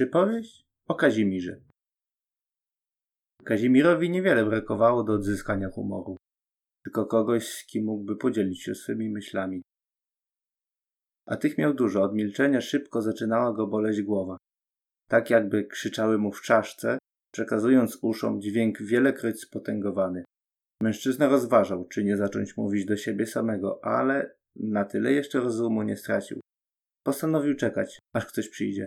Przypowieść o Kazimierze. Kazimierowi niewiele brakowało do odzyskania humoru, tylko kogoś, z kim mógłby podzielić się swymi myślami. A tych miał dużo, od milczenia szybko zaczynała go boleć głowa. Tak jakby krzyczały mu w czaszce, przekazując uszom dźwięk wielekroć spotęgowany. Mężczyzna rozważał, czy nie zacząć mówić do siebie samego, ale na tyle jeszcze rozumu nie stracił. Postanowił czekać, aż ktoś przyjdzie.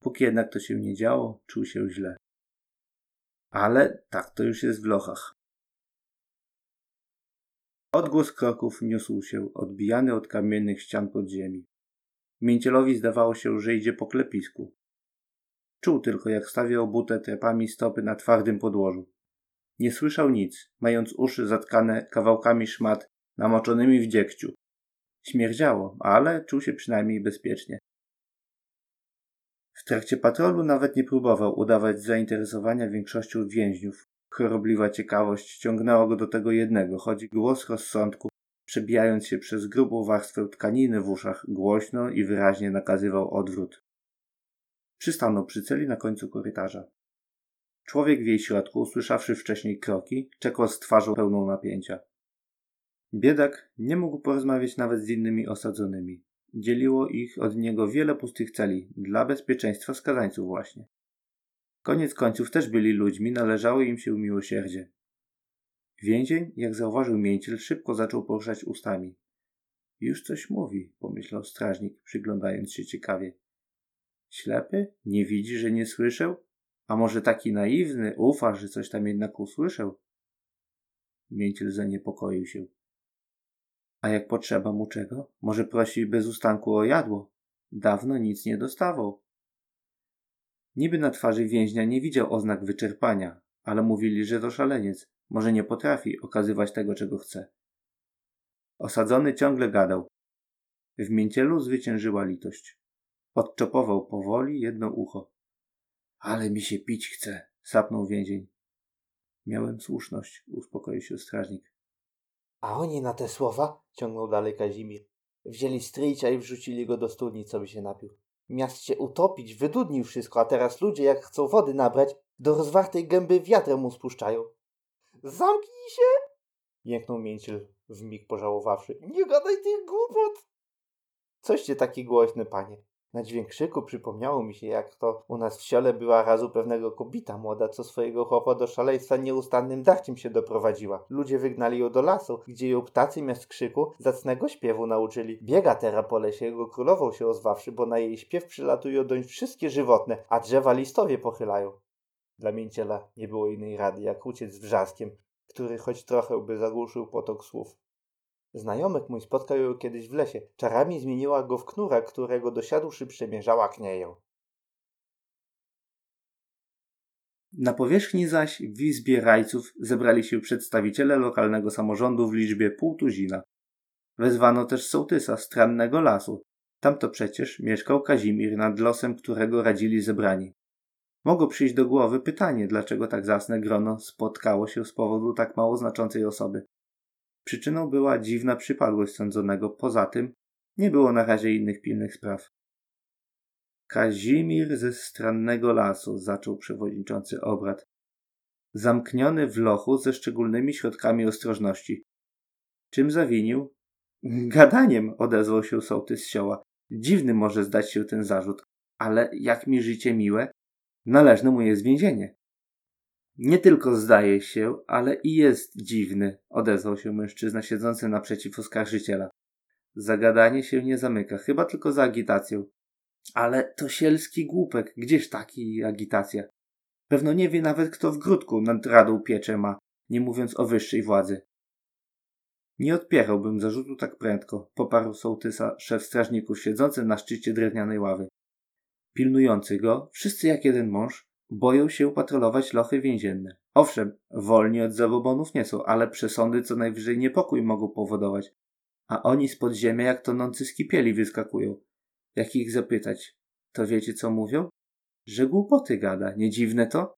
Póki jednak to się nie działo, czuł się źle. Ale tak to już jest w lochach. Odgłos kroków niósł się, odbijany od kamiennych ścian podziemi. Mięcielowi zdawało się, że idzie po klepisku. Czuł tylko, jak stawia obute trepami stopy na twardym podłożu. Nie słyszał nic, mając uszy zatkane kawałkami szmat namoczonymi w dziegciu. Śmierdziało, ale czuł się przynajmniej bezpiecznie. Trakcie patrolu nawet nie próbował udawać zainteresowania większością więźniów. Chorobliwa ciekawość ciągnęła go do tego jednego, choć głos rozsądku, przebijając się przez grubą warstwę tkaniny w uszach, głośno i wyraźnie nakazywał odwrót. Przystanął przy celi na końcu korytarza. Człowiek w jej środku, usłyszawszy wcześniej kroki, czekał z twarzą pełną napięcia. Biedak nie mógł porozmawiać nawet z innymi osadzonymi. Dzieliło ich od niego wiele pustych celi, dla bezpieczeństwa skazańców właśnie. Koniec końców też byli ludźmi, należało im się miłosierdzie. Więzień, jak zauważył mięciel, szybko zaczął poruszać ustami. Już coś mówi, pomyślał strażnik, przyglądając się ciekawie. Ślepy? Nie widzi, że nie słyszał? A może taki naiwny, ufa, że coś tam jednak usłyszał? Mięciel zaniepokoił się. A jak potrzeba mu czego? Może prosi bez ustanku o jadło? Dawno nic nie dostawał. Niby na twarzy więźnia nie widział oznak wyczerpania, ale mówili, że to szaleniec. Może nie potrafi okazywać tego, czego chce. Osadzony ciągle gadał. W mięcielu zwyciężyła litość. Odczopował powoli jedno ucho. Ale mi się pić chce, sapnął więzień. Miałem słuszność, uspokoił się strażnik. A oni na te słowa, ciągnął dalej Kazimir, wzięli stryjcia i wrzucili go do studni, co by się napił. Miast się utopić, wydudnił wszystko, a teraz ludzie, jak chcą wody nabrać, do rozwartej gęby wiatrem mu spuszczają. Zamknij się! Jęknął mięciel, w mig pożałowawszy. Nie gadaj tych głupot! Coście taki głośny, panie. Na dźwięk krzyku przypomniało mi się, jak to u nas w siole była razu pewnego kobita młoda, co swojego chłopa do szaleństwa nieustannym dachciem się doprowadziła. Ludzie wygnali ją do lasu, gdzie ją ptacy miast krzyku zacnego śpiewu nauczyli. Biega teraz po lesie, jego królową się ozwawszy, bo na jej śpiew przylatują doń wszystkie żywotne, a drzewa listowie pochylają. Dla mięciela nie było innej rady, jak uciec wrzaskiem, który choć trochę by zagłuszył potok słów. Znajomek mój spotkał ją kiedyś w lesie. Czarami zmieniła go w knura, którego dosiadłszy przemierzała knieję. Na powierzchni zaś w izbie rajców zebrali się przedstawiciele lokalnego samorządu w liczbie pół tuzina. Wezwano też sołtysa strannego lasu. Tamto przecież mieszkał Kazimir, nad losem którego radzili zebrani. Mogło przyjść do głowy pytanie, dlaczego tak zasne grono spotkało się z powodu tak mało znaczącej osoby. Przyczyną była dziwna przypadłość sądzonego, poza tym nie było na razie innych pilnych spraw. Kazimir ze strannego lasu, zaczął przewodniczący obrad. Zamkniony w lochu ze szczególnymi środkami ostrożności. Czym zawinił? Gadaniem, odezwał się sołtys sioła. Dziwny może zdać się ten zarzut, ale jak mi życie miłe, należne mu jest więzienie. Nie tylko zdaje się, ale i jest dziwny, odezwał się mężczyzna siedzący naprzeciw oskarżyciela. Zagadanie się nie zamyka, chyba tylko za agitacją. Ale to sielski głupek, gdzież taki agitacja? Pewno nie wie nawet, kto w grudku nad radą piecze ma, nie mówiąc o wyższej władzy. Nie odpierałbym zarzutu tak prędko, poparł sołtysa szef strażników siedzący na szczycie drewnianej ławy. Pilnujący go, wszyscy jak jeden mąż, boją się patrolować lochy więzienne. Owszem, wolni od zabobonów nie są, ale przesądy co najwyżej niepokój mogą powodować. A oni z podziemia jak tonący skipieli wyskakują. Jak ich zapytać, to wiecie co mówią? Że głupoty gada, nie dziwne to?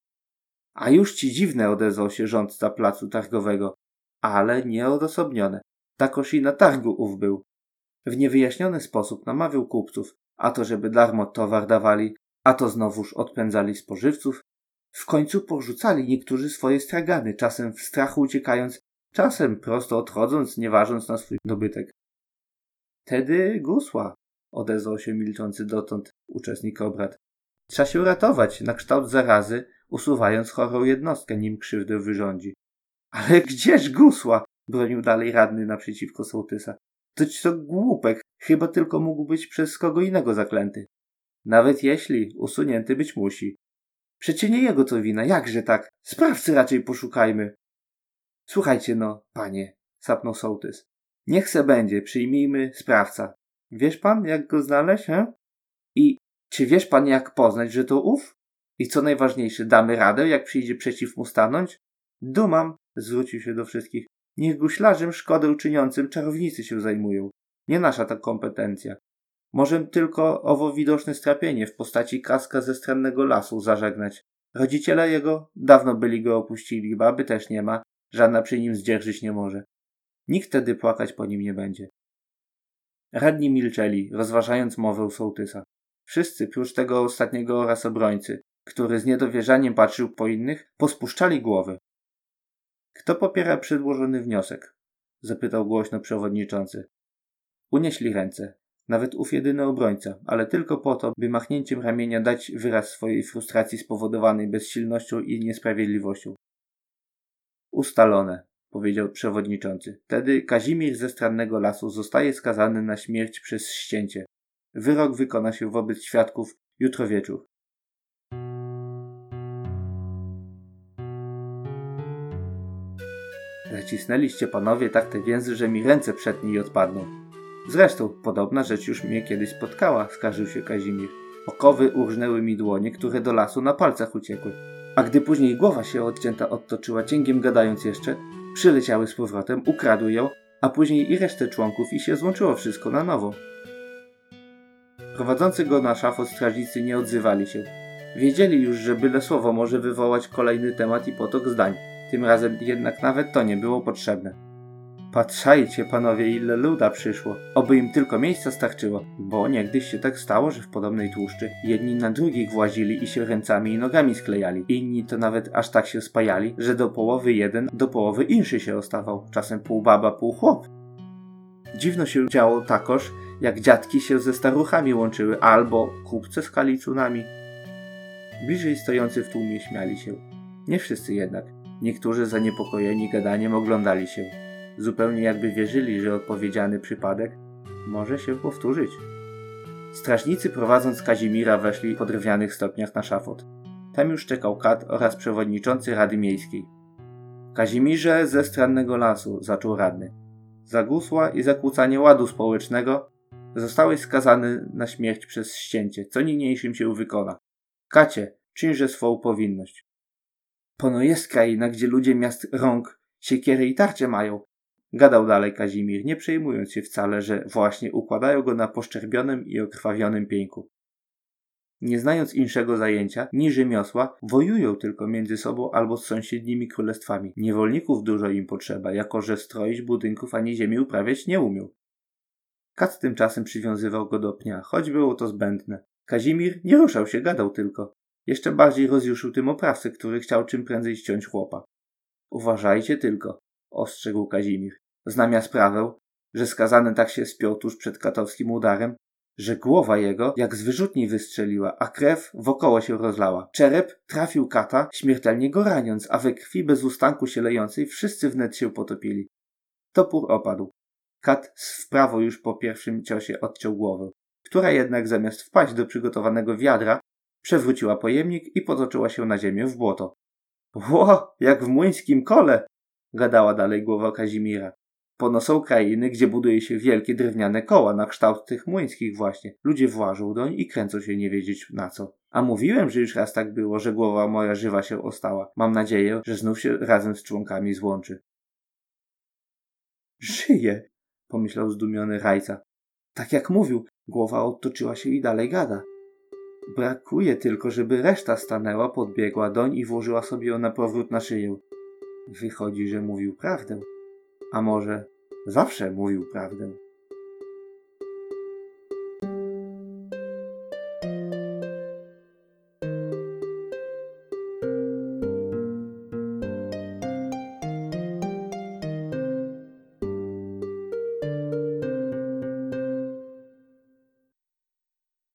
A już ci dziwne odezwał się rządca placu targowego, ale nieodosobnione. Takoż i na targu ów był. W niewyjaśniony sposób namawiał kupców, a to żeby darmo towar dawali, a to znowuż odpędzali spożywców. W końcu porzucali niektórzy swoje stragany, czasem w strachu uciekając, czasem prosto odchodząc, nie ważąc na swój dobytek. Tedy gusła, odezwał się milczący dotąd uczestnik obrad. Trzeba się ratować na kształt zarazy, usuwając chorą jednostkę, nim krzywdę wyrządzi. Ale gdzież gusła? bronił dalej radny naprzeciwko sołtysa. Toć to głupek, chyba tylko mógł być przez kogo innego zaklęty. Nawet jeśli, usunięty być musi. Przecie nie jego to wina, jakże tak? Sprawcy raczej poszukajmy. Słuchajcie no, panie, sapnął sołtys. Niech se będzie, przyjmijmy sprawca. Wiesz pan, jak go znaleźć, he? I czy wiesz pan, jak poznać, że to ów? I co najważniejsze, damy radę, jak przyjdzie przeciw mu stanąć? Dumam, zwrócił się do wszystkich. Niech guślarzem szkodę uczyniącym czarownicy się zajmują. Nie nasza ta kompetencja. Możem tylko owo widoczne strapienie w postaci kaska ze strannego lasu zażegnać. Rodziciele jego dawno byli go opuścili, baby też nie ma, żadna przy nim zdzierżyć nie może. Nikt wtedy płakać po nim nie będzie. Radni milczeli, rozważając mowę sołtysa. Wszyscy, prócz tego ostatniego oraz obrońcy, który z niedowierzaniem patrzył po innych, pospuszczali głowy. Kto popiera przedłożony wniosek? zapytał głośno przewodniczący. Unieśli ręce. Nawet ów jedyny obrońca, ale tylko po to, by machnięciem ramienia dać wyraz swojej frustracji spowodowanej bezsilnością i niesprawiedliwością. Ustalone, powiedział przewodniczący. Wtedy Kazimierz ze strannego lasu zostaje skazany na śmierć przez ścięcie. Wyrok wykona się wobec świadków jutro wieczór. Zacisnęliście panowie tak te więzy, że mi ręce przed niej odpadną. Zresztą, podobna rzecz już mnie kiedyś spotkała, skarżył się Kazimierz. Okowy urżnęły mi dłonie, które do lasu na palcach uciekły. A gdy później głowa się odcięta odtoczyła, cięgiem gadając jeszcze, przyleciały z powrotem, ukradły ją, a później i resztę członków i się złączyło wszystko na nowo. Prowadzący go na szafot strażnicy nie odzywali się. Wiedzieli już, że byle słowo może wywołać kolejny temat i potok zdań. Tym razem jednak nawet to nie było potrzebne. Patrzajcie, panowie, ile luda przyszło. Oby im tylko miejsca starczyło, bo niegdyś się tak stało, że w podobnej tłuszczy jedni na drugich włazili i się ręcami i nogami sklejali. Inni to nawet aż tak się spajali, że do połowy jeden, do połowy inszy się ostawał. Czasem pół baba, pół chłop. Dziwno się działo takoż, jak dziadki się ze staruchami łączyły, albo kupce z kalicunami. Bliżej stojący w tłumie śmiali się. Nie wszyscy jednak. Niektórzy zaniepokojeni gadaniem oglądali się. Zupełnie jakby wierzyli, że odpowiedziany przypadek może się powtórzyć. Strażnicy prowadząc Kazimira weszli po drewnianych stopniach na szafot. Tam już czekał Kat oraz przewodniczący Rady Miejskiej. Kazimirze ze strannego lasu, zaczął radny. Zagusła i zakłócanie ładu społecznego Zostałeś skazany na śmierć przez ścięcie, co niniejszym się wykona. Kacie, czyńże swą powinność. Pono jest kraina, gdzie ludzie miast rąk, siekiery i tarcze mają. Gadał dalej Kazimir, nie przejmując się wcale, że właśnie układają go na poszczerbionym i okrwawionym pieńku. Nie znając inszego zajęcia, ni rzemiosła, wojują tylko między sobą albo z sąsiednimi królestwami. Niewolników dużo im potrzeba, jako że stroić budynków ani ziemi uprawiać nie umiał. Kat tymczasem przywiązywał go do pnia, choć było to zbędne. Kazimir nie ruszał się, gadał tylko. Jeszcze bardziej rozjuszył tym oprawcę, który chciał czym prędzej ściąć chłopa. Uważajcie tylko, ostrzegł Kazimir. Znam ja sprawę, że skazany tak się spiął tuż przed katowskim udarem, że głowa jego jak z wyrzutni wystrzeliła, a krew wokoło się rozlała. Czerep trafił kata, śmiertelnie go raniąc, a we krwi bez ustanku się lejącej wszyscy wnet się potopili. Topór opadł. Kat w prawo już po pierwszym ciosie odciął głowę, która jednak zamiast wpaść do przygotowanego wiadra, przewróciła pojemnik i potoczyła się na ziemię w błoto. Ło, jak w młyńskim kole! Gadała dalej głowa Kazimira. Pono są krainy, gdzie buduje się wielkie drewniane koła na kształt tych młyńskich właśnie. Ludzie włażą doń i kręcą się nie wiedzieć na co. A mówiłem, że już raz tak było, że głowa moja żywa się ostała. Mam nadzieję, że znów się razem z członkami złączy. Żyje! pomyślał zdumiony rajca. Tak jak mówił, głowa odtoczyła się i dalej gada. Brakuje tylko, żeby reszta stanęła, podbiegła doń i włożyła sobie ją na powrót na szyję. Wychodzi, że mówił prawdę. A może zawsze mówił prawdę.